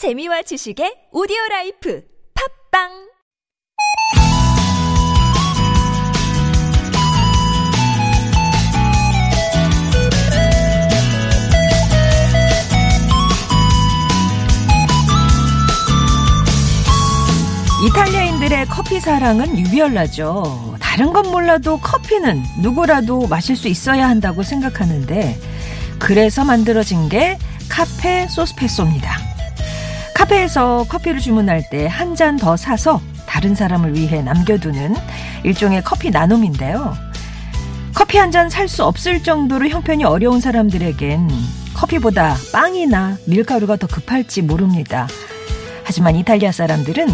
재미와 지식의 오디오 라이프 팟빵 이탈리아인들의 커피 사랑은 유별나죠. 다른 건 몰라도 커피는 누구라도 마실 수 있어야 한다고 생각하는데 그래서 만들어진 게 카페 소스페소입니다. 카페에서 커피를 주문할 때 한 잔 더 사서 다른 사람을 위해 남겨두는 일종의 커피 나눔인데요. 커피 한 잔 살 수 없을 정도로 형편이 어려운 사람들에겐 커피보다 빵이나 밀가루가 더 급할지 모릅니다. 하지만 이탈리아 사람들은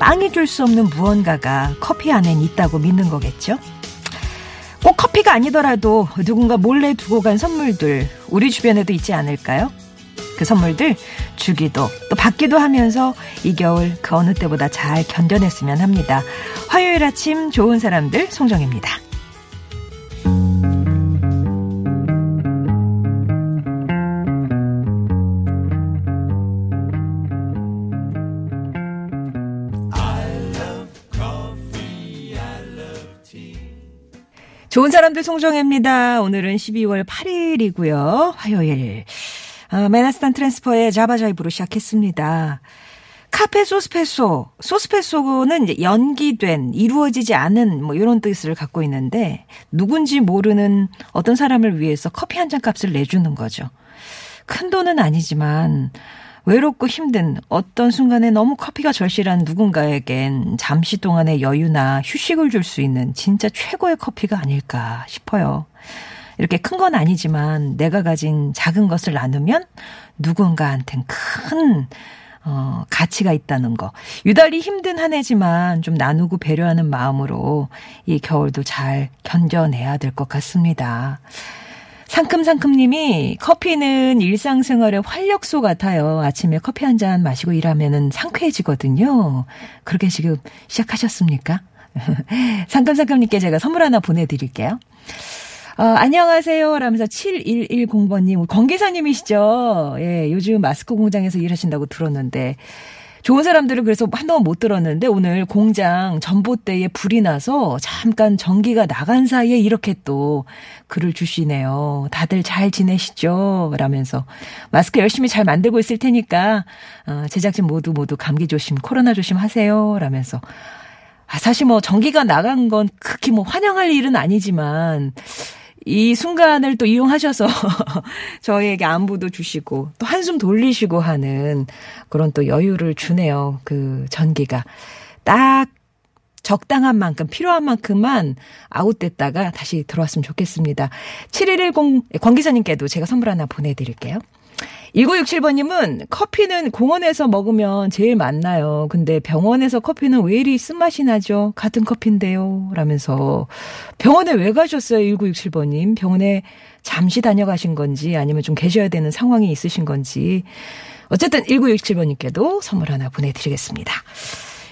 빵이 줄 수 없는 무언가가 커피 안엔 있다고 믿는 거겠죠? 꼭 커피가 아니더라도 누군가 몰래 두고 간 선물들 우리 주변에도 있지 않을까요? 그 선물들 주기도 또 받기도 하면서 이 겨울 그 어느 때보다 잘 견뎌냈으면 합니다. 화요일 아침 좋은 사람들 송정입니다. 좋은 사람들 송정혜입니다. 오늘은 12월 8일이고요. 화요일. 어, 맨하스탄 트랜스퍼의 자바자이브로 시작했습니다. 카페 소스페소. 소스페소는 연기된, 이루어지지 않은 뭐 이런 뜻을 갖고 있는데 누군지 모르는 어떤 사람을 위해서 커피 한 잔 값을 내주는 거죠. 큰 돈은 아니지만 외롭고 힘든 어떤 순간에 너무 커피가 절실한 누군가에겐 잠시 동안의 여유나 휴식을 줄 수 있는 진짜 최고의 커피가 아닐까 싶어요. 이렇게 큰 건 아니지만 내가 가진 작은 것을 나누면 누군가한텐 큰 어, 가치가 있다는 거. 유달리 힘든 한 해지만 좀 나누고 배려하는 마음으로 이 겨울도 잘 견뎌내야 될 것 같습니다. 상큼상큼님이 커피는 일상생활의 활력소 같아요. 아침에 커피 한 잔 마시고 일하면은 상쾌해지거든요. 그렇게 지금 시작하셨습니까? 상큼상큼님께 제가 선물 하나 보내드릴게요. 어, 안녕하세요. 라면서 7110번님, 권기사님이시죠? 예, 요즘 마스크 공장에서 일하신다고 들었는데, 좋은 사람들은 그래서 한동안 못 들었는데 오늘 공장 전봇대에 불이 나서 잠깐 전기가 나간 사이에 이렇게 또 글을 주시네요. 다들 잘 지내시죠? 라면서 마스크 열심히 잘 만들고 있을 테니까 어, 제작진 모두 모두 감기 조심, 코로나 조심 하세요. 라면서 아, 사실 뭐 전기가 나간 건 극히 뭐 환영할 일은 아니지만 이 순간을 또 이용하셔서 저희에게 안부도 주시고 또 한숨 돌리시고 하는 그런 또 여유를 주네요. 그 전기가. 딱 적당한 만큼 필요한 만큼만 아웃됐다가 다시 들어왔으면 좋겠습니다. 7110 권기사님께도 제가 선물 하나 보내드릴게요. 1967번님은 커피는 공원에서 먹으면 제일 맛나요. 근데 병원에서 커피는 왜 이리 쓴맛이 나죠? 같은 커피인데요. 라면서 병원에 왜 가셨어요? 1967번님. 병원에 잠시 다녀가신 건지 아니면 좀 계셔야 되는 상황이 있으신 건지. 어쨌든 1967번님께도 선물 하나 보내드리겠습니다.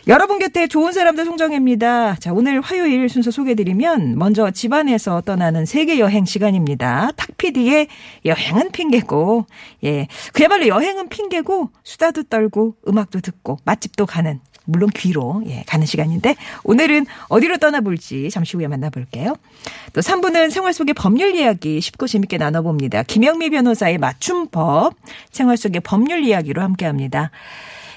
여러분 곁에 좋은 사람들 송정혜입니다. 자, 오늘 화요일 순서 소개드리면 먼저 집안에서 떠나는 세계 여행 시간입니다. 탁피디의 여행은 핑계고, 예. 그야말로 여행은 핑계고, 수다도 떨고, 음악도 듣고, 맛집도 가는, 물론 귀로, 예, 가는 시간인데, 오늘은 어디로 떠나볼지 잠시 후에 만나볼게요. 또 3부는 생활 속의 법률 이야기 쉽고 재밌게 나눠봅니다. 김영미 변호사의 맞춤법, 생활 속의 법률 이야기로 함께 합니다.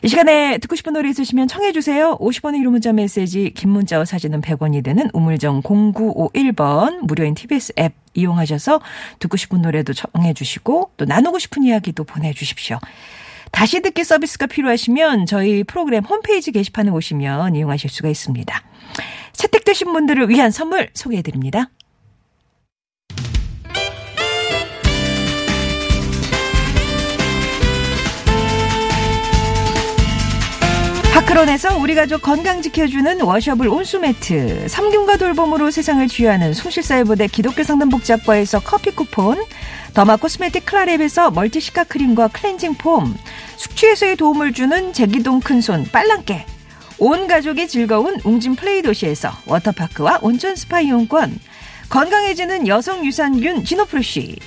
이 시간에 듣고 싶은 노래 있으시면 청해 주세요. 50원의 유료 문자 메시지 긴 문자와 사진은 100원이 되는 우물정 0951번 무료인 TBS 앱 이용하셔서 듣고 싶은 노래도 청해 주시고 또 나누고 싶은 이야기도 보내 주십시오. 다시 듣기 서비스가 필요하시면 저희 프로그램 홈페이지 게시판에 오시면 이용하실 수가 있습니다. 채택되신 분들을 위한 선물 소개해 드립니다. 파크론에서 우리 가족 건강 지켜주는 워셔블 온수매트, 삼균과 돌봄으로 세상을 치유하는 숭실사회부대 기독교 상담복지학과에서 커피 쿠폰, derma cosmetic 클라랩에서 멀티 cica 크림과 클렌징 폼, 숙취해소에 도움을 주는 제기동 큰손 빨랑깨, 온 가족이 즐거운 웅진 플레이 도시에서 워터파크와 온천 스파 이용권, 건강해지는 여성 유산균 지노프루시,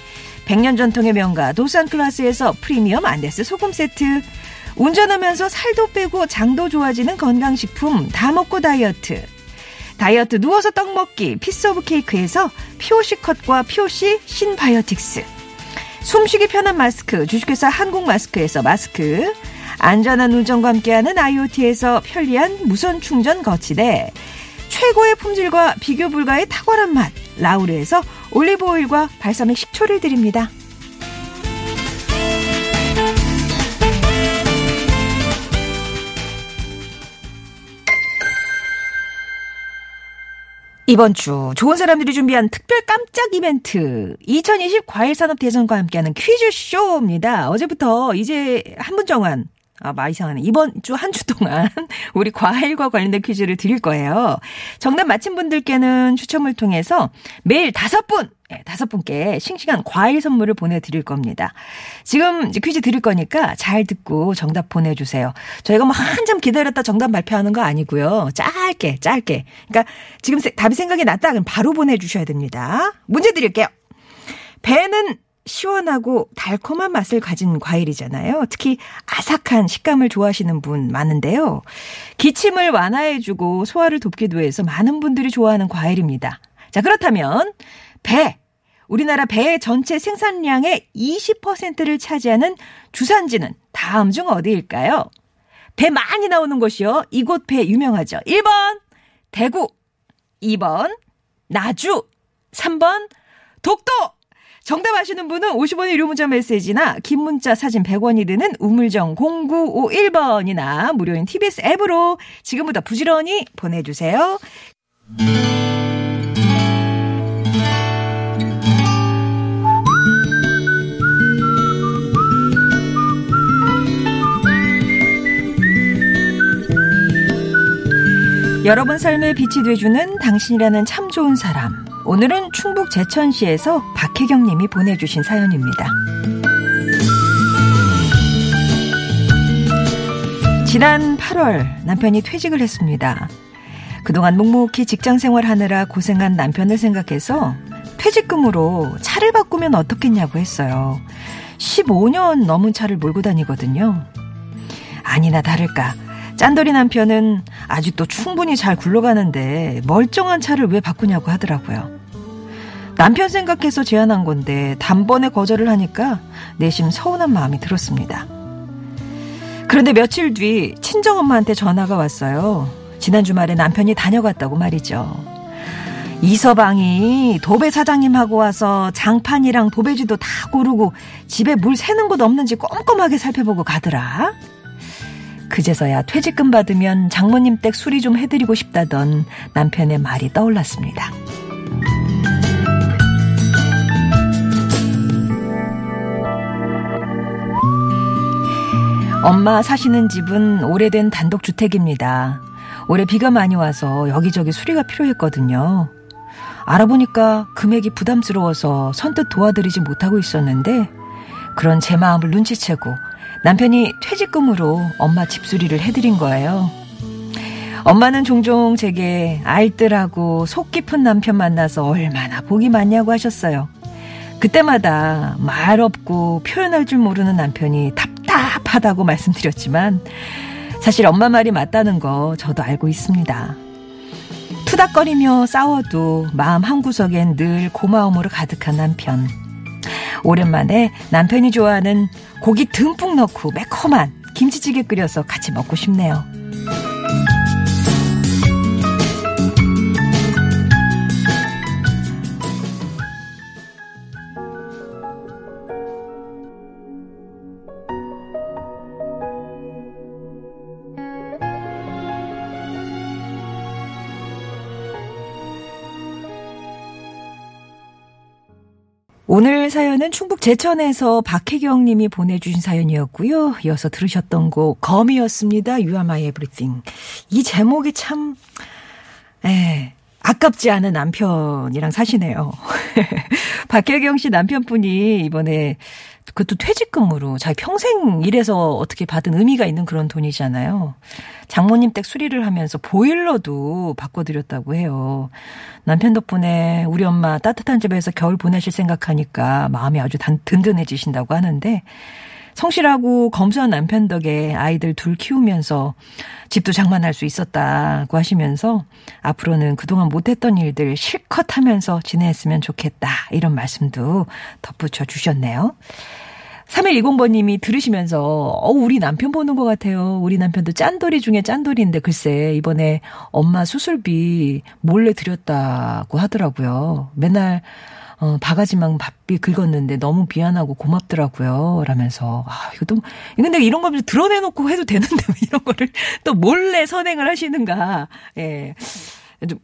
100년 전통의 명가 도산 클라스에서 프리미엄 안데스 소금 세트, 운전하면서 살도 빼고 장도 좋아지는 건강식품 다 먹고 다이어트. 다이어트 누워서 떡 먹기 Piece of Cake에서 피오시 컷과 피오시 신바이오틱스. 숨쉬기 편한 마스크 주식회사 한국 마스크에서 마스크. 안전한 운전과 함께하는 IoT에서 편리한 무선 충전 거치대. 최고의 품질과 비교 불가의 탁월한 맛 라우르에서 올리브 오일과 발사믹 식초를 드립니다. 이번 주 좋은 사람들이 준비한 특별 깜짝 이벤트 2020 과일 산업 대전과 함께하는 퀴즈 쇼입니다. 어제부터 이제 한 분 정한 아, 말 이상하네. 이번 주 한 주 동안 우리 과일과 관련된 퀴즈를 드릴 거예요. 정답 맞힌 분들께는 추첨을 통해서 매일 다섯 분, 네, 다섯 분께 싱싱한 과일 선물을 보내드릴 겁니다. 지금 퀴즈 드릴 거니까 잘 듣고 정답 보내주세요. 저희가 뭐 한참 기다렸다 정답 발표하는 거 아니고요. 짧게, 짧게. 그러니까 지금 답이 생각이 났다 그럼 바로 보내주셔야 됩니다. 문제 드릴게요. 배는 시원하고 달콤한 맛을 가진 과일이잖아요. 특히 아삭한 식감을 좋아하시는 분 많은데요. 기침을 완화해주고 소화를 돕기도 해서 많은 분들이 좋아하는 과일입니다. 자, 그렇다면 배. 우리나라 배 전체 생산량의 20%를 차지하는 주산지는 다음 중 어디일까요? 배 많이 나오는 곳이요. 이곳 배 유명하죠. 1번 대구, 2번 나주, 3번 독도. 정답 아시는 분은 50원의 유료 문자 메시지나 긴 문자 사진 100원이 드는 우물정 0951번이나 무료인 TBS 앱으로 지금부터 부지런히 보내주세요. 여러분 삶에 빛이 돼주는 당신이라는 참 좋은 사람. 오늘은 충북 제천시에서 박혜경 님이 보내주신 사연입니다. 지난 8월 남편이 퇴직을 했습니다. 그동안 묵묵히 직장 생활하느라 고생한 남편을 생각해서 퇴직금으로 차를 바꾸면 어떻겠냐고 했어요. 15년 넘은 차를 몰고 다니거든요. 아니나 다를까. 짠돌이 남편은 아직도 충분히 잘 굴러가는데 멀쩡한 차를 왜 바꾸냐고 하더라고요. 남편 생각해서 제안한 건데 단번에 거절을 하니까 내심 서운한 마음이 들었습니다. 그런데 며칠 뒤 친정엄마한테 전화가 왔어요. 지난 주말에 남편이 다녀갔다고 말이죠. 이서방이 도배 사장님하고 와서 장판이랑 도배지도 다 고르고 집에 물 새는 곳 없는지 꼼꼼하게 살펴보고 가더라. 그제서야 퇴직금 받으면 장모님 댁 수리 좀 해드리고 싶다던 남편의 말이 떠올랐습니다. 엄마 사시는 집은 오래된 단독주택입니다. 올해 비가 많이 와서 여기저기 수리가 필요했거든요. 알아보니까 금액이 부담스러워서 선뜻 도와드리지 못하고 있었는데 그런 제 마음을 눈치채고 남편이 퇴직금으로 엄마 집수리를 해드린 거예요. 엄마는 종종 제게 알뜰하고 속 깊은 남편 만나서 얼마나 복이 많냐고 하셨어요. 그때마다 말 없고 표현할 줄 모르는 남편이 답답하다고 말씀드렸지만 사실 엄마 말이 맞다는 거 저도 알고 있습니다. 투닥거리며 싸워도 마음 한구석엔 늘 고마움으로 가득한 남편. 오랜만에 남편이 좋아하는 고기 듬뿍 넣고 매콤한 김치찌개 끓여서 같이 먹고 싶네요. 사연은 충북 제천에서 박혜경 님이 보내주신 사연이었고요. 이어서 들으셨던 곡 검이었습니다. You are my everything. 이 제목이 참, 에, 아깝지 않은 남편이랑 사시네요. 박혜경 씨 남편분이 이번에 그것도 퇴직금으로 자기 평생 일해서 어떻게 받은 의미가 있는 그런 돈이잖아요. 장모님 댁 수리를 하면서 보일러도 바꿔드렸다고 해요. 남편 덕분에 우리 엄마 따뜻한 집에서 겨울 보내실 생각하니까 마음이 아주 단, 든든해지신다고 하는데 성실하고 검소한 남편 덕에 아이들 둘 키우면서 집도 장만할 수 있었다고 하시면서 앞으로는 그동안 못했던 일들 실컷 하면서 지냈으면 좋겠다. 이런 말씀도 덧붙여 주셨네요. 3120번님이 들으시면서, 어, 우리 남편 보는 것 같아요. 우리 남편도 짠돌이 중에 짠돌이인데, 글쎄, 이번에 엄마 수술비 몰래 드렸다고 하더라고요. 맨날, 어, 바가지만 밥비 긁었는데 너무 미안하고 고맙더라고요. 라면서, 아, 이거 또, 근데 이런 거 드러내놓고 해도 되는데, 이런 거를 또 몰래 선행을 하시는가. 예.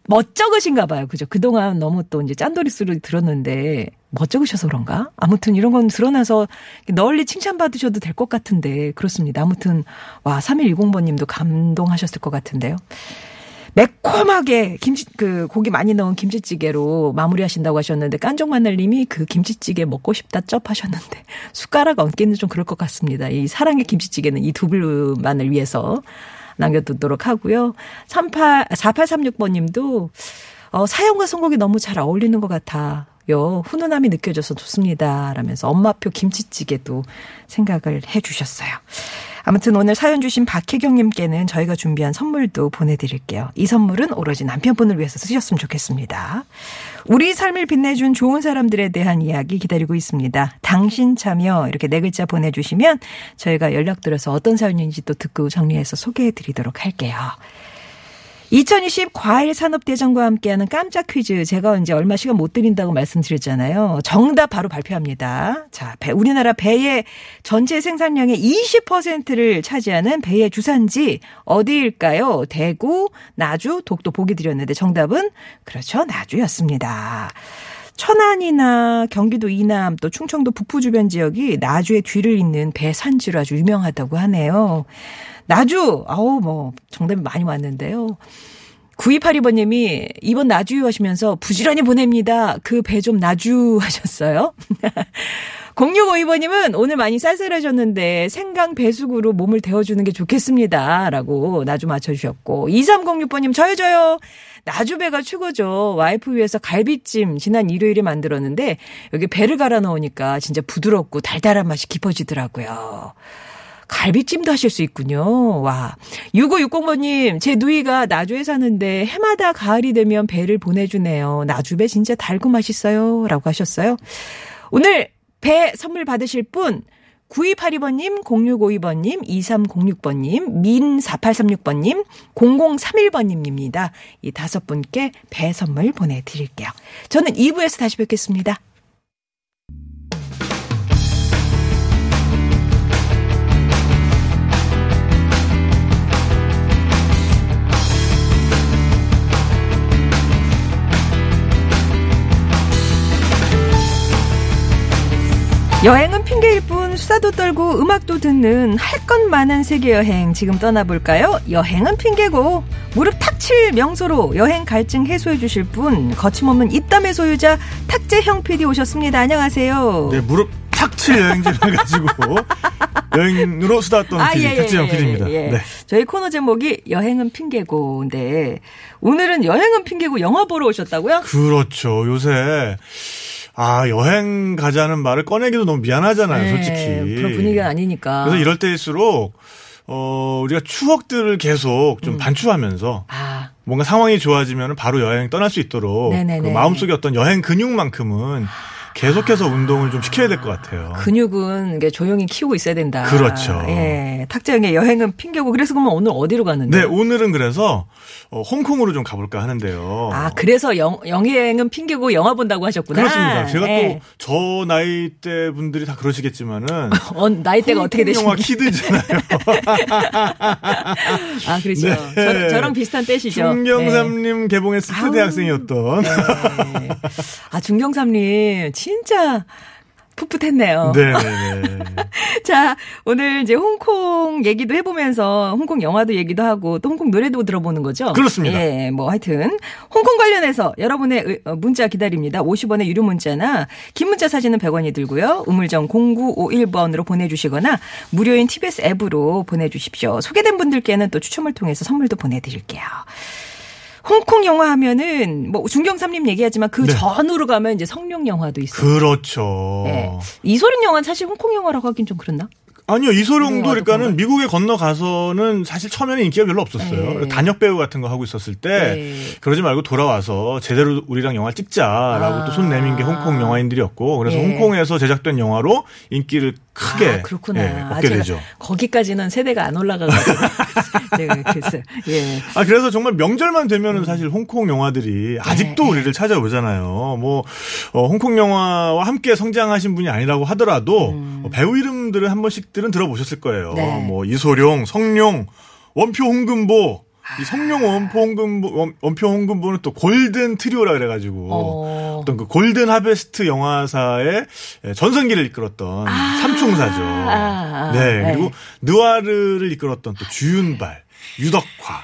멋쩍으신가 봐요. 그죠? 그동안 너무 또 이제 짠돌이 수를 들었는데 멋쩍으셔서 그런가? 아무튼 이런 건 드러나서 널리 칭찬받으셔도 될 것 같은데 그렇습니다. 아무튼 와 3120번 님도 감동하셨을 것 같은데요. 매콤하게 김치 그 고기 많이 넣은 김치찌개로 마무리하신다고 하셨는데 깐족 마늘님이 그 김치찌개 먹고 싶다 쩝 하셨는데 숟가락 얹기는 좀 그럴 것 같습니다. 이 사랑의 김치찌개는 이 두블만을 위해서 남겨두도록 하고요. 38, 4836번 님도, 어, 사연과 선곡이 너무 잘 어울리는 것 같아. 요, 훈훈함이 느껴져서 좋습니다. 라면서 엄마표 김치찌개도 생각을 해 주셨어요. 아무튼 오늘 사연 주신 박혜경님께는 저희가 준비한 선물도 보내드릴게요. 이 선물은 오로지 남편분을 위해서 쓰셨으면 좋겠습니다. 우리 삶을 빛내준 좋은 사람들에 대한 이야기 기다리고 있습니다. 당신 참여 이렇게 네 글자 보내주시면 저희가 연락드려서 어떤 사연인지 또 듣고 정리해서 소개해드리도록 할게요. 2020 과일 산업대전과 함께하는 깜짝 퀴즈 제가 이제 얼마 시간 못 드린다고 말씀드렸잖아요. 정답 바로 발표합니다. 자, 배, 우리나라 배의 전체 생산량의 20%를 차지하는 배의 주산지 어디일까요? 대구, 나주, 독도 보기 드렸는데 정답은 그렇죠. 나주였습니다. 천안이나 경기도 이남 또 충청도 북부 주변 지역이 나주의 뒤를 잇는 배 산지로 아주 유명하다고 하네요. 나주, 아우, 뭐, 정답이 많이 왔는데요. 9282번님이 이번 나주 하시면서 부지런히 보냅니다. 그 배 좀 나주 하셨어요. 0652번님은 오늘 많이 쌀쌀해졌는데 생강 배숙으로 몸을 데워주는 게 좋겠습니다. 라고 나주 맞춰주셨고 2306번님 저요 저요. 나주배가 최고죠. 와이프 위해서 갈비찜 지난 일요일에 만들었는데 여기 배를 갈아 넣으니까 진짜 부드럽고 달달한 맛이 깊어지더라고요. 갈비찜도 하실 수 있군요. 와. 6560번님, 제 누이가 나주에 사는데 해마다 가을이 되면 배를 보내주네요. 나주배 진짜 달고 맛있어요. 라고 하셨어요. 오늘 배 선물 받으실 분, 9282번님, 0652번님, 2306번님, 민4836번님, 0031번님입니다. 이 다섯 분께 배 선물 보내드릴게요. 저는 2부에서 다시 뵙겠습니다. 여행은 핑계일 뿐 수다도 떨고 음악도 듣는 할 것 많은 세계 여행 지금 떠나볼까요? 여행은 핑계고 무릎 탁칠 명소로 여행 갈증 해소해 주실 분 거침없는 입담의 소유자 탁재형 PD 오셨습니다. 안녕하세요. 네, 무릎 탁칠 여행지를 가지고 여행으로 수다 떠는 아, 예, 예, 탁재영 예, PD입니다. 예. 네. 저희 코너 제목이 여행은 핑계고인데 오늘은 여행은 핑계고 영화 보러 오셨다고요? 그렇죠. 요새 아 여행 가자는 말을 꺼내기도 너무 미안하잖아요, 네, 솔직히. 그런 분위기가 아니니까. 그래서 이럴 때일수록 어 우리가 추억들을 계속 좀 반추하면서 아, 뭔가 상황이 좋아지면 바로 여행 떠날 수 있도록 네네네. 그 마음속에 어떤 여행 근육만큼은 계속해서 운동을 좀 시켜야 될 것 같아요. 근육은 이게 조용히 키우고 있어야 된다. 그렇죠. 예. 탁재영의 여행은 핑계고 그래서 그러면 오늘 어디로 가는데? 네, 오늘은 그래서 어, 홍콩으로 좀 가볼까 하는데요. 아, 그래서 영, 영예행은 핑계고 영화 본다고 하셨구나. 그렇습니다. 제가 예. 또저 나이 때 분들이 다 그러시겠지만은 어, 나이 대가 어떻게 홍콩 영화? 키드잖아요. 아, 그렇죠. 네. 저, 랑 비슷한 때시죠. 중경삼님 개봉했을 때 아우. 대학생이었던. 네. 네. 아, 중경삼님, 진짜 풋풋했네요. 네네네. 자, 오늘 이제 홍콩 얘기도 해보면서 홍콩 영화도 얘기도 하고 또 홍콩 노래도 들어보는 거죠? 그렇습니다. 예, 뭐 하여튼 홍콩 관련해서 여러분의 의- 어, 문자 기다립니다. 50원의 유료 문자나 긴 문자 사진은 100원이 들고요. 우물정 0951번으로 보내주시거나 무료인 TBS 앱으로 보내주십시오. 소개된 분들께는 또 추첨을 통해서 선물도 보내드릴게요. 홍콩 영화 하면은 뭐 중경삼님 얘기하지만 그 네. 전으로 가면 이제 성룡 영화도 있어요. 그렇죠. 네. 이소린 영화는 사실 홍콩 영화라고 하긴 좀 그렇나? 아니요 이소룡도 그러니까는 본 미국에 건너가서는 사실 처음에는 인기가 별로 없었어요. 네. 단역 배우 같은 거 하고 있었을 때 네. 그러지 말고 돌아와서 제대로 우리랑 영화 찍자라고 아. 또손 내민 게 홍콩 영화인들이었고 그래서 예. 홍콩에서 제작된 영화로 인기를 크게 아, 그렇구나. 예, 아, 얻게 되죠. 거기까지는 세대가 안 올라가가지고 제가 글쎄 예. 아 그래서 정말 명절만 되면은 사실 홍콩 영화들이 아직도 네. 우리를 찾아오잖아요. 뭐 어, 홍콩 영화와 함께 성장하신 분이 아니라고 하더라도 어, 배우 이름들은 한 번씩 들은 들어보셨을 거예요. 음. 네. 뭐 이소룡, 성룡, 원표 홍금보. 이 성룡 원표 홍금보 원- 원표 홍금보는 또 골든 트리오라 그래가지고 어. 어떤 그 골든 하베스트 영화사의 전성기를 이끌었던 삼총사죠. 아, 아, 네 네. 그리고 느와르를 이끌었던 또 주윤발, 유덕화,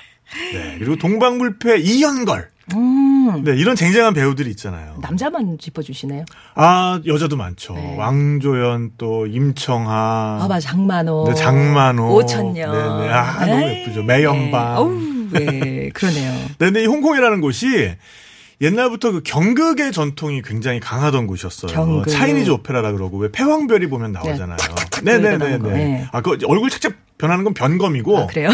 네 그리고 동방불패 이현걸, 음. 네 이런 쟁쟁한 배우들이 있잖아요. 남자만 짚어주시네요. 아 여자도 많죠. 네. 왕조연 또 임청아, 아, 맞아. 장만호. 네, 장만호, 오천년. 네네. 아, 너무 에이, 예쁘죠. 매연방. 네. 어우, 네. 그러네요. 네, 근데 이 홍콩이라는 곳이 옛날부터 그 경극의 전통이 굉장히 강하던 곳이었어요. 경극. 차이니즈 오페라라 그러고 왜 패왕별이 보면 나오잖아요. 돌아가는 거. 네. 아, 그 얼굴 착착 변하는 건 변검이고. 아, 그래요?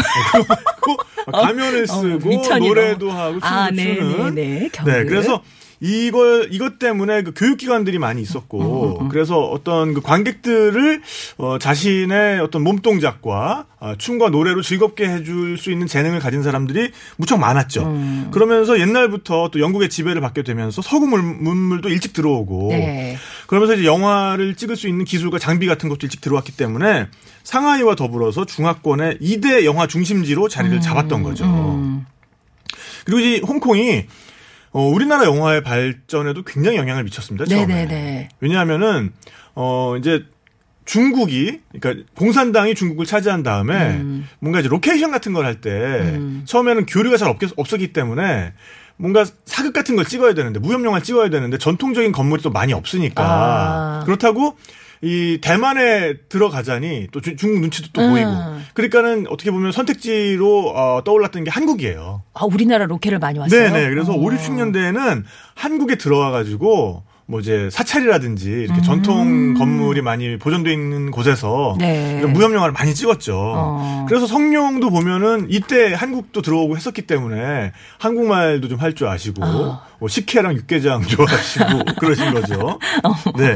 그리고 가면을 어, 쓰고 미천이 노래도 하고 춤도 아, 네, 추는. 네, 네. 경극. 네, 그래서 이걸 이것 때문에 그 교육기관들이 많이 있었고 음, 그래서 어떤 그 관객들을 어, 자신의 어떤 몸 동작과 어, 춤과 노래로 즐겁게 해줄 수 있는 재능을 가진 사람들이 무척 많았죠. 음. 그러면서 옛날부터 또 영국의 지배를 받게 되면서 서구 물- 문물도 일찍 들어오고 네. 그러면서 이제 영화를 찍을 수 있는 기술과 장비 같은 것도 일찍 들어왔기 때문에 상하이와 더불어서 중화권의 2대 영화 중심지로 자리를 잡았던 거죠. 음. 그리고 이 홍콩이 어, 우리나라 영화의 발전에도 굉장히 영향을 미쳤습니다. 처음에. 네네네. 왜냐하면은 어 이제 중국이 그러니까 공산당이 중국을 차지한 다음에 음. 뭔가 이제 로케이션 같은 걸 할때 처음에는 교류가 잘 없, 없었기 때문에 뭔가 사극 같은 걸 찍어야 되는데 무협 영화를 찍어야 되는데 전통적인 건물이 또 많이 없으니까 아. 그렇다고 이 대만에 들어가자니 또 주- 중국 눈치도 또 음. 보이고 그러니까는 어떻게 보면 선택지로 어, 떠올랐던 게 한국이에요. 아, 우리나라 로켓을 많이 왔어요. 네네. 그래서 어. 5, 60년대에는 한국에 들어와 가지고 뭐 이제 사찰이라든지 이렇게 음. 전통 건물이 많이 보존돼 있는 곳에서 네. 이런 무협 영화를 많이 찍었죠. 어. 그래서 성룡도 보면은 이때 한국도 들어오고 했었기 때문에 한국말도 좀 할 줄 아시고 어. 뭐 식혜랑 육개장 좋아하시고 그러신 거죠. 어. 네.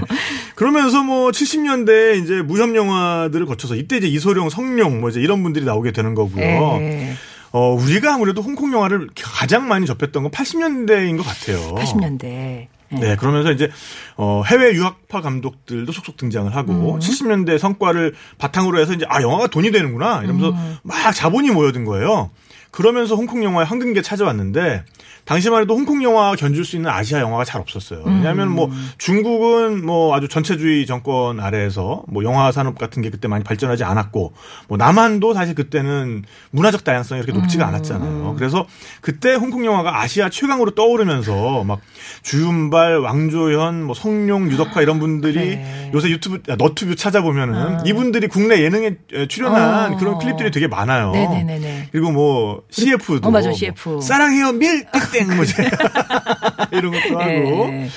그러면서 뭐 70년대에 이제 무협 영화들을 거쳐서 이때 이제 이소룡, 성룡 뭐 이제 이런 분들이 나오게 되는 거고요. 네. 어, 우리가 아무래도 홍콩 영화를 가장 많이 접했던 건 80년대인 것 같아요. 80년대. 네, 그러면서 이제 어 해외 유학파 감독들도 속속 등장을 음. 하고 70년대 성과를 바탕으로 해서 이제 아 영화가 돈이 되는구나 이러면서 음. 막 자본이 모여든 거예요. 그러면서 홍콩 영화의 황금기가 찾아왔는데 당시만 해도 홍콩 영화가 견줄 수 있는 아시아 영화가 잘 없었어요. 왜냐하면 뭐 음. 중국은 뭐 아주 전체주의 정권 아래에서 뭐 영화 산업 같은 게 그때 많이 발전하지 않았고 뭐 남한도 사실 그때는 문화적 다양성이 이렇게 높지가 음. 않았잖아요. 그래서 그때 홍콩 영화가 아시아 최강으로 떠오르면서 막 주윤발, 왕조현, 뭐 성룡, 유덕화 이런 분들이 네. 요새 유튜브 아, 너튜브 찾아보면은 이분들이 국내 예능에 출연한 어. 그런 클립들이 되게 많아요. 네네네네. 그리고 뭐 CF도 어, 맞아, CF. 사랑해요 밀 땡땡 뭐지 이런 것도 하고 네.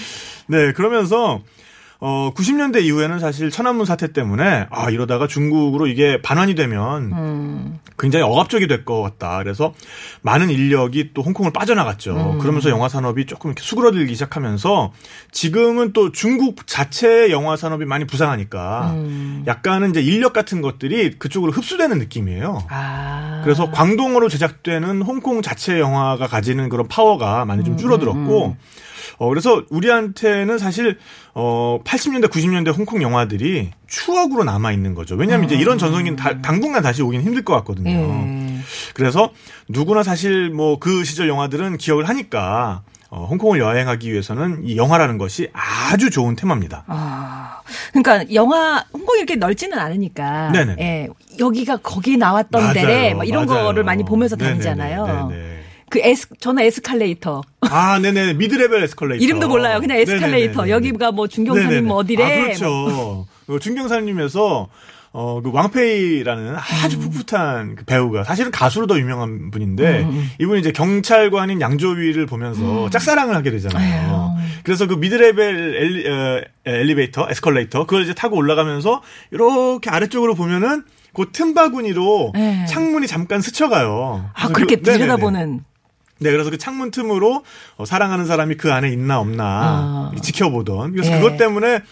네 그러면서 어 90년대 이후에는 사실 천안문 사태 때문에 아 이러다가 중국으로 이게 반환이 되면 음. 굉장히 억압적이 될 것 같다. 그래서 많은 인력이 또 홍콩을 빠져나갔죠. 음. 그러면서 영화 산업이 조금 이렇게 수그러들기 시작하면서 지금은 또 중국 자체의 영화 산업이 많이 부상하니까 음. 약간은 이제 인력 같은 것들이 그쪽으로 흡수되는 느낌이에요. 아. 그래서 광동어로 제작되는 홍콩 자체 영화가 가지는 그런 파워가 많이 음, 좀 줄어들었고, 어, 그래서 우리한테는 사실, 어, 80년대, 90년대 홍콩 영화들이 추억으로 남아 있는 거죠. 왜냐하면 이제 이런 전성기는 다- 당분간 다시 오긴 힘들 것 같거든요. 예. 그래서 누구나 사실 뭐 그 시절 영화들은 기억을 하니까, 어, 홍콩을 여행하기 위해서는 이 영화라는 것이 아주 좋은 테마입니다. 아, 그러니까 영화 홍콩이 이렇게 넓지는 않으니까, 네네. 예, 여기가 거기 나왔던. 데래, 뭐 이런 맞아요. 거를 많이 보면서 네네네, 다니잖아요. 네네. 그 에스, 저는 에스컬레이터. 아, 네네. 미드레벨 에스컬레이터. 이름도 몰라요. 그냥 에스컬레이터. 네네네네. 여기가 뭐 중경삼림 네네네. 뭐 어디래. 아, 그렇죠. 어, 중경삼림에서 어, 그 왕페이라는 아주 음. 풋풋한 그 배우가 사실은 가수로 더 유명한 분인데 음, 이분이 이제 경찰관인 양조위를 보면서 짝사랑을 하게 되잖아요. 아유. 그래서 그 미드레벨 엘리, 어, 엘리베이터, 에스컬레이터 그걸 이제 타고 올라가면서 이렇게 아래쪽으로 보면은 그 틈바구니로 네. 창문이 잠깐 스쳐가요. 아, 그렇게 그- 네네네. 들여다보는. 네, 그래서 그 창문 틈으로 어, 사랑하는 사람이 그 안에 있나 없나 아. 이렇게 지켜보던. 그래서 예. 그것 때문에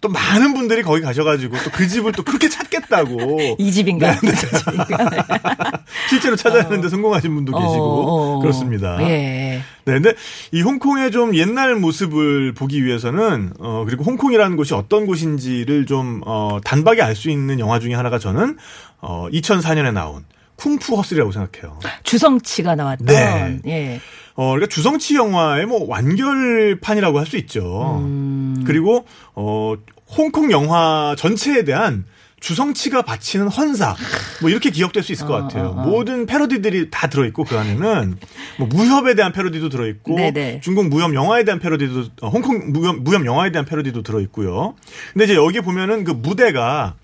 또 많은 분들이 거기 가셔가지고 또 그 집을 또 그렇게 찾겠다고. 이 집인가? 네, 실제로 찾아내는데 성공하신 분도 계시고 어, 어, 어. 그렇습니다. 예. 네, 근데 이 홍콩의 좀 옛날 모습을 보기 위해서는 어 그리고 홍콩이라는 곳이 어떤 곳인지를 좀어 단박에 알 수 있는 영화 중에 하나가 저는 어 2004년에 나온 쿵푸 허슬이라고 생각해요. 주성치가 나왔던. 네. 예. 어, 그러니까 주성치 영화의 뭐 완결판이라고 할 수 있죠. 음. 그리고 어, 홍콩 영화 전체에 대한 주성치가 바치는 헌사 뭐 이렇게 기억될 수 있을 것 어, 같아요. 어, 어. 모든 패러디들이 다 들어있고 그 안에는 뭐 무협에 대한 패러디도 들어있고 네네. 중국 무협 영화에 대한 패러디도 어, 홍콩 무협, 무협 영화에 대한 패러디도 들어있고요. 근데 이제 여기 보면은 그 무대가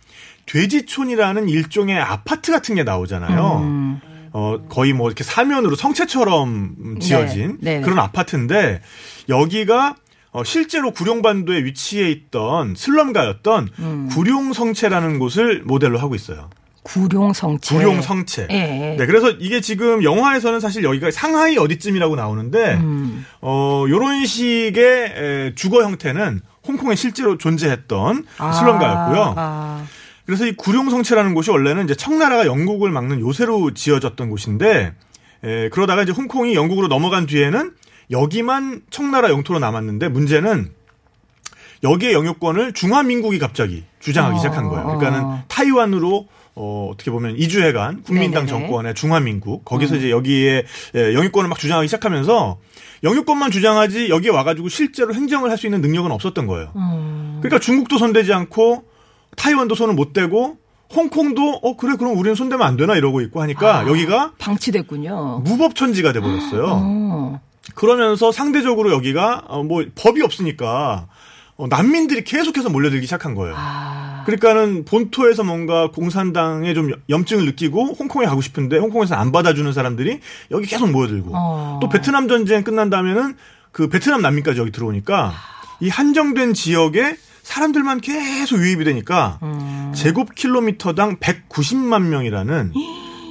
돼지촌이라는 일종의 아파트 같은 게 나오잖아요. 음. 어, 거의 뭐 이렇게 사면으로 성체처럼 지어진 네, 네. 그런 아파트인데 여기가 어, 실제로 구룡반도에 위치해 있던 슬럼가였던 음. 구룡성체라는 곳을 모델로 하고 있어요. 구룡성체. 구룡성체. 예. 예. 네, 그래서 이게 지금 영화에서는 사실 여기가 상하이 어디쯤이라고 나오는데, 음. 어, 요런 식의 에, 주거 형태는 홍콩에 실제로 존재했던 아, 슬럼가였고요. 아. 그래서 이 구룡성체라는 곳이 원래는 이제 청나라가 영국을 막는 요새로 지어졌던 곳인데 에, 그러다가 이제 홍콩이 영국으로 넘어간 뒤에는 여기만 청나라 영토로 남았는데 문제는 여기의 영유권을 중화민국이 갑자기 주장하기 어, 시작한 거예요. 어. 그러니까는 타이완으로 어, 어떻게 보면 이주해간 국민당 네네네. 음. 정권의 중화민국 거기서 이제 여기에 예, 영유권을 막 주장하기 시작하면서 영유권만 주장하지 여기에 와가지고 실제로 행정을 할 수 있는 능력은 없었던 거예요. 음. 그러니까 중국도 손대지 않고 타이완도 손을 못 대고 홍콩도 어 그래 그럼 우리는 손대면 안 되나 이러고 있고 하니까 아. 여기가 방치됐군요. 무법천지가 돼 버렸어요. 어. 그러면서 상대적으로 여기가 어, 뭐 법이 없으니까 어, 난민들이 계속해서 몰려들기 시작한 거예요. 아. 그러니까는 본토에서 뭔가 공산당에 좀 염증을 느끼고 홍콩에 가고 싶은데 홍콩에서 안 받아주는 사람들이 여기 계속 모여들고 어. 또 베트남 전쟁 끝난 다음에는 그 베트남 난민까지 여기 들어오니까 이 한정된 지역에 사람들만 계속 유입이 되니까 음. 제곱 킬로미터당 190만 명이라는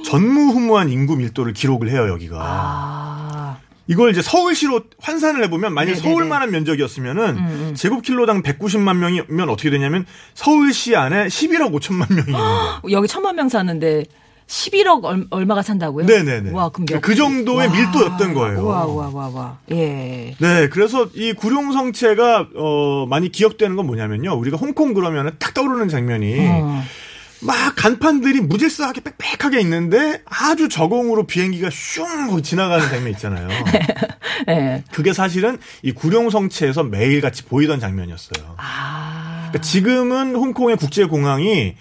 전무후무한 인구 밀도를 기록을 해요 여기가. 아. 이걸 이제 서울시로 환산을 해보면 만약. 서울만한 면적이었으면은 음, 음. 제곱킬로당 190만 명이면 어떻게 되냐면 서울시 안에 11억 5천만 명이 있는 거예요. 여기 천만 명 사는데 11억 얼, 얼마가 산다고요? 네네네. 와, 그럼 몇- 그 정도의 와. 밀도였던 거예요. 와, 와, 와, 와. 예. 네, 그래서 이 구룡 성체가 어 많이 기억되는 건 뭐냐면요. 우리가 홍콩 그러면은 딱 떠오르는 장면이 어. 막 간판들이 무질서하게 빽빽하게 있는데 아주 저공으로 비행기가 슝 지나가는 장면 있잖아요. 예. 그게 사실은 이 구룡 성체에서 매일같이 보이던 장면이었어요. 아. 그러니까 지금은 홍콩의 국제공항이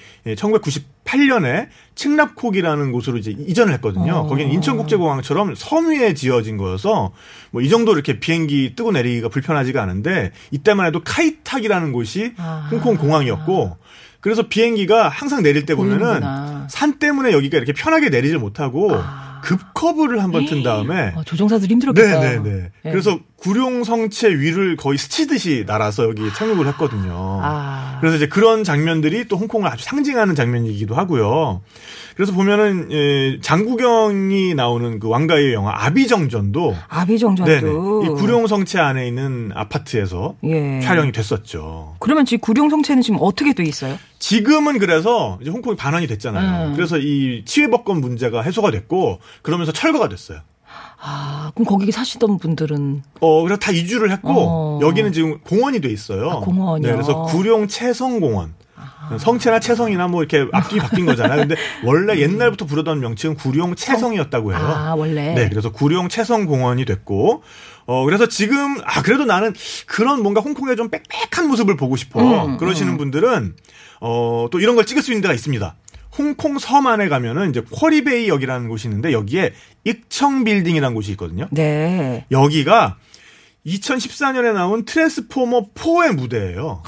1998년에 칭납콕이라는 곳으로 이제 이전을 했거든요. 어. 거기는 인천국제공항처럼 섬 위에 지어진 거여서 뭐 이 정도 이렇게 비행기 뜨고 내리기가 불편하지가 않은데 이때만 해도 카이탁이라는 곳이 아. 홍콩 공항이었고 그래서 비행기가 항상 내릴 때 보면은 보이는구나. 산 때문에 여기가 이렇게 편하게 내리질 못하고 아. 급커브를 한번 튼 다음에 어, 조종사들 힘들었겠다. 네네네. 예. 그래서 구룡 성체 위를 거의 스치듯이 날아서 여기 착륙을 했거든요. 아. 그래서 이제 그런 장면들이 또 홍콩을 아주 상징하는 장면이기도 하고요. 그래서 보면은 예, 장국영이 나오는 그 왕가의 영화 아비정전도 아비정전도. 네네. 이 구룡 성체 안에 있는 아파트에서 예. 촬영이 됐었죠. 그러면 지금 구룡 성체는 지금 어떻게 돼 있어요? 지금은 그래서 이제 홍콩이 반환이 됐잖아요. 음. 그래서 이 치외 법권 문제가 해소가 됐고 그러면서 철거가 됐어요. 아, 그럼 거기 사시던 분들은 어, 그래서 다 이주를 했고, 어. 여기는 지금 공원이 돼 있어요. 아, 공원이요? 네, 그래서 구룡 채성공원. 성체나 채성이나 뭐 이렇게 앞뒤 바뀐 거잖아요. 근데 원래 옛날부터 부르던 명칭은 구룡 채성이었다고 해요. 아, 원래. 네, 그래서 구룡 채성공원이 됐고, 어, 그래서 지금, 아, 그래도 나는 그런 뭔가 홍콩의 좀 빽빽한 모습을 보고 싶어. 음, 그러시는 분들은, 어, 또 이런 걸 찍을 수 있는 데가 있습니다. 홍콩 섬 안에 가면은 이제 쿼리베이 역이라는 곳이 있는데 여기에 익청 빌딩이라는 곳이 있거든요. 네. 여기가 2014년에 나온 트랜스포머 4의 무대예요.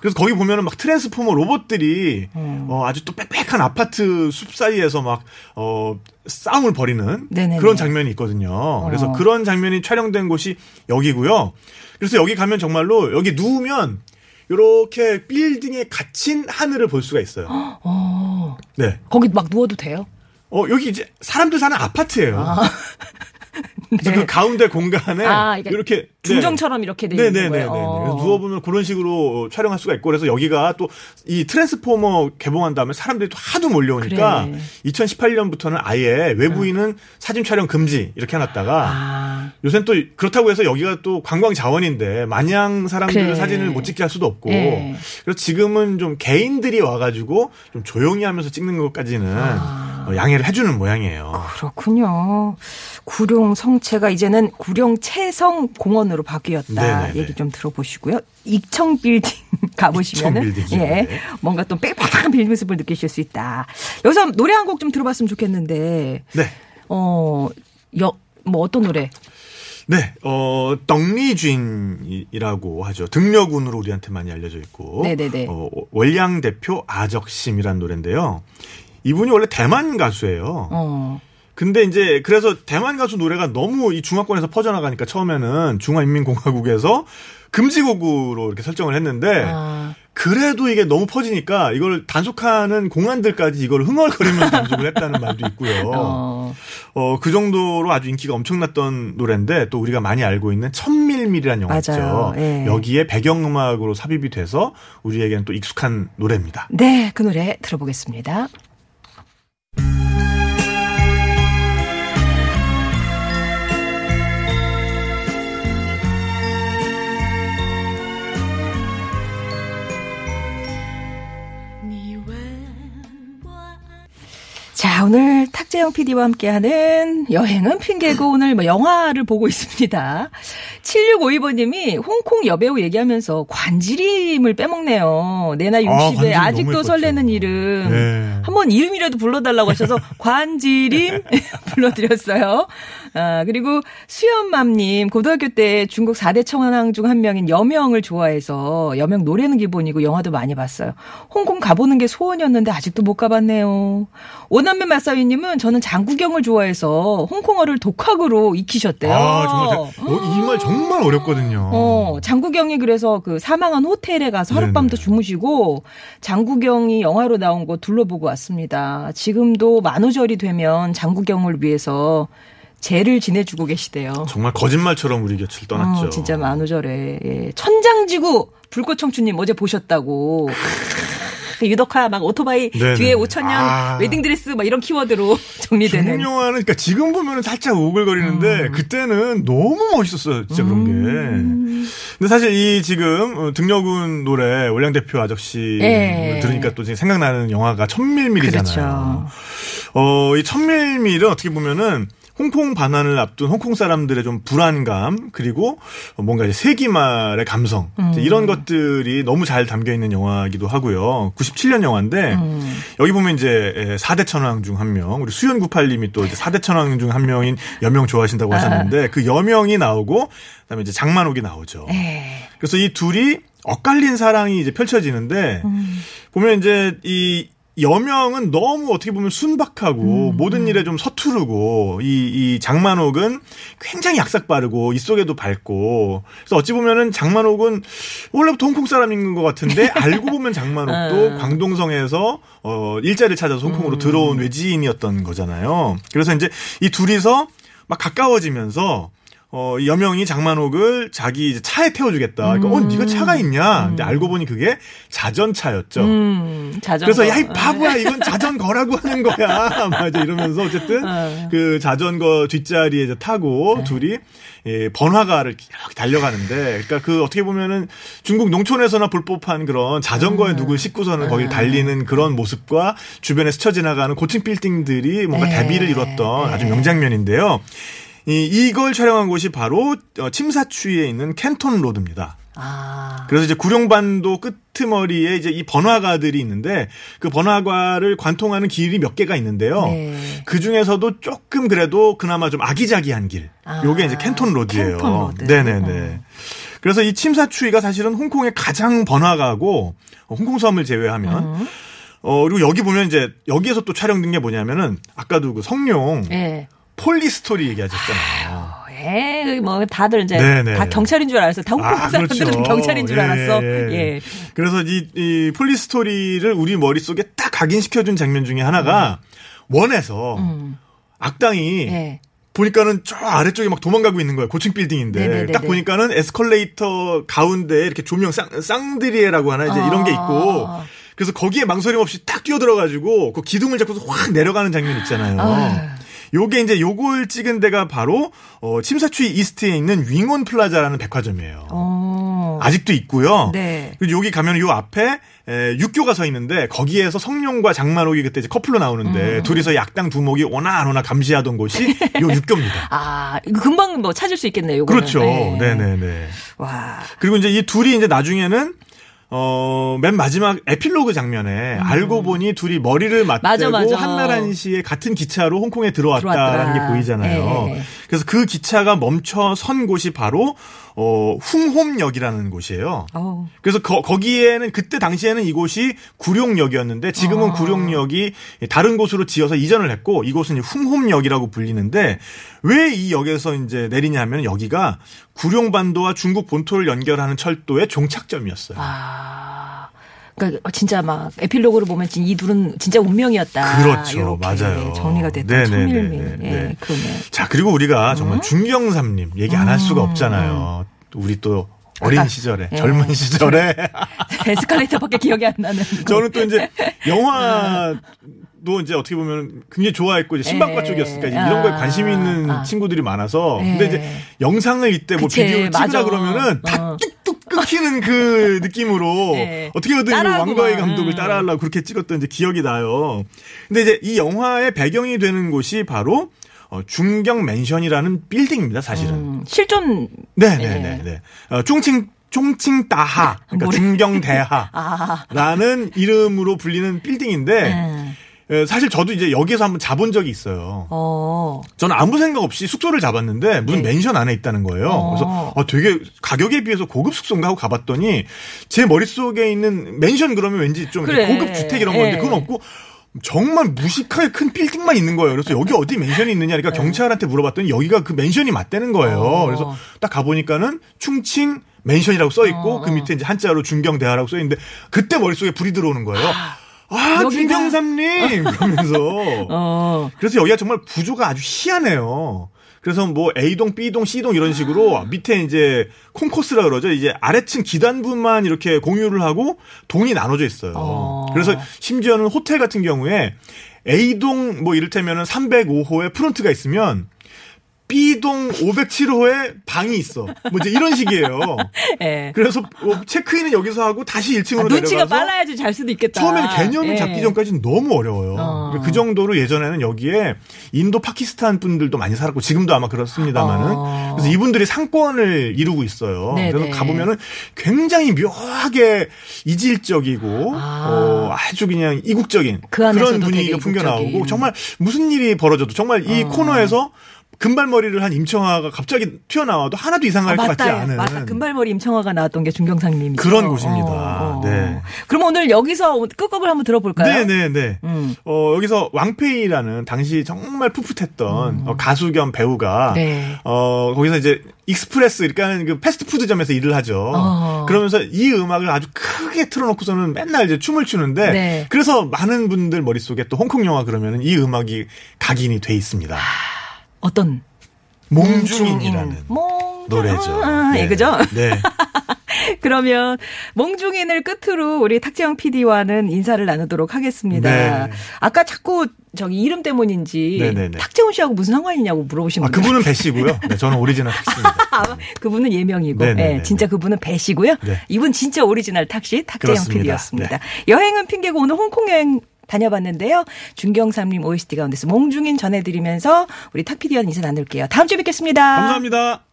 그래서 거기 보면은 막 트랜스포머 로봇들이 음. 어, 아주 또 빽빽한 아파트 숲 사이에서 막 어, 싸움을 벌이는 네네네. 그런 장면이 있거든요. 그래서 어. 그런 장면이 촬영된 곳이 여기고요. 그래서 여기 가면 정말로 여기 누우면 이렇게 빌딩에 갇힌 하늘을 볼 수가 있어요. 어. 네. 거기 막 누워도 돼요? 어, 여기 이제 사람들 사는 아파트예요. 그래서 네. 그 가운데 공간에 아, 이게 이렇게 네. 중정처럼 이렇게 돼 있는 네네네. 거예요. 어. 그래서 누워보면 그런 식으로 촬영할 수가 있고 그래서 여기가 또 이 트랜스포머 개봉한 다음에 사람들이 또 하도 몰려오니까 그래. 2018년부터는 아예 외부인은 사진 촬영 금지 이렇게 해놨다가 아. 요새는 또 그렇다고 해서 여기가 또 관광 자원인데 마냥 사람들을 그래. 사진을 못 찍게 할 수도 없고 네. 그래서 지금은 좀 개인들이 와가지고 좀 조용히 하면서 찍는 것까지는 아. 어, 양해를 해주는 모양이에요. 그렇군요. 구룡 성체가 이제는 구룡 채성 공원으로 바뀌었다. 네네네. 얘기 좀 들어보시고요. 익청 빌딩 가보시면은 익청 빌딩이요. 예 네. 뭔가 또 빽빽한 빌딩 모습을 느끼실 수 있다. 여기서 노래 한 곡 좀 들어봤으면 좋겠는데 네. 어여 뭐 어떤 노래? 네, 어, 덩리쥔이라고 하죠. 등려군으로 우리한테 많이 알려져 있고. 네네네. 어, 월량 대표 아적심이란 노래인데요. 이분이 원래 대만 가수예요. 어 근데 이제 그래서 대만 가수 노래가 너무 이 중화권에서 퍼져나가니까 처음에는 중화인민공화국에서 금지곡으로 이렇게 설정을 했는데 아. 그래도 이게 너무 퍼지니까 이걸 단속하는 공안들까지 이걸 흥얼거리면서 단속을 했다는 말도 있고요. 어. 어, 그 정도로 아주 인기가 엄청났던 노래인데 또 우리가 많이 알고 있는 천밀밀이라는 영화 맞아요. 있죠. 예. 여기에 배경음악으로 삽입이 돼서 우리에게는 또 익숙한 노래입니다. 네, 그 노래 들어보겠습니다. 자, 오늘 탁재영 PD와 함께하는 여행은 핑계고 오늘 뭐 영화를 보고 있습니다. 7652번님이 홍콩 여배우 얘기하면서 관지림을 빼먹네요. 내 나이 아, 60에 관지림 아, 직도 설레는. 이름. 네. 한번 이름이라도 불러달라고 하셔서 관지림 불러드렸어요. 아, 그리고 수연맘님, 고등학교 때 중국 4대 청왕 중 한 명인 여명을 좋아해서 여명 노래는 기본이고 영화도 많이 봤어요. 홍콩 가보는 게 소원이었는데 아직도 못 가봤네요. 오남매 마사위님은 저는 장구경을 좋아해서 홍콩어를 독학으로 익히셨대요. 아, 정말 이말 정말 어렵거든요. 어, 장구경이 그래서 그 사망한 호텔에 가서 하룻밤도 네네. 주무시고 장구경이 영화로 나온 거 둘러보고 왔습니다. 지금도 만우절이 되면 장구경을 위해서 제를 지내주고 계시대요. 정말 거짓말처럼 우리 곁을 떠났죠. 어, 진짜 만우절에 예. 천장지구 불꽃 청춘님 어제 보셨다고. 그 유덕화 막 오토바이 네네. 뒤에 5천년 아. 웨딩드레스 막 이런 키워드로 정리되는. 중국 영화는 그러니까 지금 보면은 살짝 오글거리는데 음. 그때는 너무 멋있었어요. 진짜 그런 게. 근데 사실 이 지금 어, 등려군 노래 월량 대표 아저씨 예. 들으니까 또 지금 생각나는 영화가 천밀밀이잖아요. 그렇죠. 어, 이 천밀밀은 어떻게 보면은 홍콩 반환을 앞둔 홍콩 사람들의 좀 불안감 그리고 뭔가 이제 세기말의 감성 음. 이런 것들이 너무 잘 담겨 있는 영화이기도 하고요. 97년 영화인데 음. 여기 보면 이제 4대 천왕 중 한 명, 우리 수연 98님이 또 이제 4대 천왕 중 한 명인 여명 좋아하신다고 하셨는데 그 여명이 나오고 그다음에 이제 장만옥이 나오죠. 에. 그래서 이 둘이 엇갈린 사랑이 이제 펼쳐지는데 보면 이제 이 여명은 너무 어떻게 보면 순박하고 모든 일에 좀 서투르고 이, 이 장만옥은 굉장히 약삭 빠르고 입 속에도 밝고. 그래서 어찌 보면은 장만옥은 원래부터 홍콩 사람인 것 같은데 알고 보면 장만옥도 광동성에서 어 일자리를 찾아서 홍콩으로 들어온 외지인이었던 거잖아요. 그래서 이제 이 둘이서 막 가까워지면서 어, 이 여명이 장만옥을 자기 이제 차에 태워주겠다. 그러니까, 어, 네가 차가 있냐? 근데 알고 보니 그게 자전차였죠. 음, 자전거. 그래서 야 이 바보야 이건 자전거라고 하는 거야 맞아 이러면서 어쨌든 어. 그 자전거 뒷자리에 이제 타고 둘이 예, 번화가를 이렇게 달려가는데 그러니까 그 어떻게 보면은 중국 농촌에서나 볼 법한 그런 자전거에 누굴 싣고서는 거길 달리는 그런 모습과 주변에 스쳐 지나가는 고층 빌딩들이 뭔가 네. 대비를 이뤘던 아주 명장면인데요. 이, 이걸 촬영한 곳이 바로 어, 침사추이에 있는 캔톤 로드입니다. 아. 그래서 이제 구룡반도 끄트머리에 이제 이 번화가들이 있는데 그 번화가를 관통하는 길이 몇 개가 있는데요. 네. 그 중에서도 조금 그래도 그나마 좀 아기자기한 길. 아, 요게 이제 캔톤 로드예요. 캔톤 로드. 네네네. 어. 그래서 이 침사추이가 사실은 홍콩의 가장 번화가고 어, 홍콩 섬을 제외하면 음. 어 그리고 여기 보면 이제 여기에서 또 촬영된 게 뭐냐면은 아까도 그 성룡 예. Police Story 얘기하셨잖아요. 예, 뭐 다들 이제 네네. 다 경찰인 줄 알았어. 다 홍콩 아, 사람들은 그렇죠. 경찰인 줄 예, 알았어. 예, 예. 예. 그래서 이, 이 Police Story를 우리 머릿속에 딱 각인시켜준 장면 중에 하나가 one에서 음. 악당이 예. 보니까는 저 아래쪽에 막 도망가고 있는 거예요. 고층 빌딩인데. 네네네네. 딱 보니까는 에스컬레이터 가운데 이렇게 조명 쌍, 샹들리에라고 하나 이제 이런 게 있고. 아. 그래서 거기에 망설임 없이 딱 뛰어들어가지고 그 기둥을 잡고서 확 내려가는 장면 있잖아요. 아. 요게 이제 요걸 찍은 데가 바로 어, 침사추이 이스트에 있는 윙온 플라자라는 백화점이에요. 어. 아직도 있고요. 네. 그리고 여기 가면 요 앞에 에, 육교가 서 있는데 거기에서 성룡과 장만옥이 그때 이제 커플로 나오는데 음. 둘이서 악당 두목이 오나 안 오나 감시하던 곳이 요 육교입니다. 아, 금방 뭐 찾을 수 있겠네요. 요거는. 그렇죠. 네, 네, 네. 와. 그리고 이제 이 둘이 이제 나중에는 어, 맨 마지막 에필로그 장면에 알고 보니 둘이 머리를 맞대고 음. 맞아, 맞아. 한나란 씨의 같은 기차로 홍콩에 들어왔다라는 들어왔더라. 게 보이잖아요. 예, 예. 그래서 그 기차가 멈춰 선 곳이 바로 어, 훔홈역이라는 곳이에요. 어. 그래서 거, 거기에는 그때 당시에는 이곳이 구룡역이었는데 지금은 아. 구룡역이 다른 곳으로 지어서 이전을 했고 이곳은 훔홈역이라고 불리는데 왜 이 역에서 이제 내리냐 하면 여기가 구룡반도와 중국 본토를 연결하는 철도의 종착점이었어요. 아. 그러니까 진짜 막 에필로그를 보면 진- 이 둘은 진짜 운명이었다. 그렇죠. 맞아요. 정리가 됐던 네네네. 천밀밀. 네. 예, 그러네. 자 그리고 우리가 정말 중경삼님 얘기 안 할 수가 없잖아요. 우리 또 어린 음. 아까- 시절에 예. 젊은 시절에 에스컬레이터밖에 기억이 안 나는. 거. 저는 또 이제 영화 도 이제 어떻게 보면 굉장히 좋아했고 이제 신박과 예. 쪽이었으니까 이제 이런 거에 아, 관심이 있는 아. 친구들이 많아서 예. 근데 이제 영상을 이때 뭐 그치, 비디오를. 찍으라 그러면은 다 어. 뚝뚝 끊기는 그 느낌으로 예. 어떻게든 이 따라하고만. 왕가의 감독을 음. 따라하려고 그렇게 찍었던 이제 기억이 나요. 근데 이제 이 영화의 배경이 되는 곳이 바로 어, 중경 맨션이라는 빌딩입니다, 사실은. 음, 실존. 네네네. 네. 어, 쫑칭, 쫑칭따하. 그러니까 뭐래? 중경대하. 아. 라는 이름으로 불리는 빌딩인데, 음. 에, 사실 저도 이제 여기에서 한번 자본 적이 있어요. 어. 저는 아무 생각 없이 숙소를 잡았는데 무슨 네. 맨션 안에 있다는 거예요. 어. 그래서 아, 되게 가격에 비해서 고급 숙소인가 하고 가봤더니 제 머릿속에 있는 맨션 그러면 왠지 좀 그래. 고급 주택 이런 건데 예. 그건 없고 정말 무식하게 큰 빌딩만 있는 거예요. 그래서 여기 어디 맨션이 있느냐 그러니까 경찰한테 물어봤더니 여기가 그 맨션이 맞다는 거예요. 네. 어. 그래서 딱 가보니까는 충칭 맨션이라고 써 있고 어, 그 밑에 이제 한자로 중경대하라고 써 있는데 그때 머릿속에 불이 들어오는 거예요. 아, 여기가- 중경삼님! 그러면서. 어. 그래서 여기가 정말 구조가 아주 희한해요. 그래서 뭐 A동, B동, C동 이런 식으로 밑에 이제 콩코스라 그러죠. 이제 아래층 기단부만 이렇게 공유를 하고 동이 나눠져 있어요. 어. 그래서 심지어는 호텔 같은 경우에 A동 뭐 이를테면은 305호에 프론트가 있으면 B동 507호에 방이 있어. 뭐 이제 이런 식이에요. 예. 그래서 뭐 체크인은 여기서 하고 다시 1층으로 아, 눈치가 내려가서 빨라야지 잘 수도 있겠다. 처음에는 개념을 예. 잡기 전까지는 너무 어려워요. 어. 그 정도로 예전에는 여기에 인도, 파키스탄 분들도 많이 살았고 지금도 아마 그렇습니다만은 어. 그래서 이분들이 상권을 이루고 있어요. 네네. 그래서 가보면은 굉장히 묘하게 이질적이고 아. 어, 아주 그냥 이국적인 그 그런 분위기가 풍겨 나오고 이국적인. 정말 무슨 일이 벌어져도 정말 이 어. 코너에서 금발머리를 한 임청하가 갑자기 튀어나와도 하나도 이상할 아, 것 같지. 않은 맞다. 금발머리 임청하가 나왔던 게 중경삼림이죠. 그런 곳입니다. 네. 그럼 오늘 여기서 끝곡을 한번 들어볼까요? 네네네. 음. 어, 여기서 왕페이라는 당시 정말 풋풋했던 어, 가수 겸 배우가 음. 네. 어, 거기서 이제 Express 그러니까 그 패스트푸드점에서 일을 하죠. 어. 그러면서 이 음악을 아주 크게 틀어놓고서는 맨날 이제 춤을 추는데 네. 그래서 많은 분들 머릿속에 또 홍콩 영화 그러면은 이 음악이 각인이 돼 있습니다. 어떤? 몽중인이라는 몽 노래죠. 아, 예, 네. 그죠? 네. 그러면 몽중인을 끝으로 우리 탁재영 PD와는 인사를 나누도록 하겠습니다. 네. 아까 자꾸 저기 이름 때문인지 네네네. 탁재훈 씨하고 무슨 상관이냐고 물어보신 아, 분들. 그분은 배 씨고요. 네, 저는 오리지널 탁 씨입니다. 아, 그분은 예명이고, 네네네. 예, 진짜 그분은 배 씨고요. 네. 이분 진짜 오리지널 탁 씨 탁재영 그렇습니다. PD였습니다. 여행은 핑계고 오늘 홍콩 여행 다녀봤는데요. 중경삼림 OST 가운데서 몽중인 전해드리면서 우리 탁 PD와 인사 나눌게요. 다음 주에 뵙겠습니다. 감사합니다.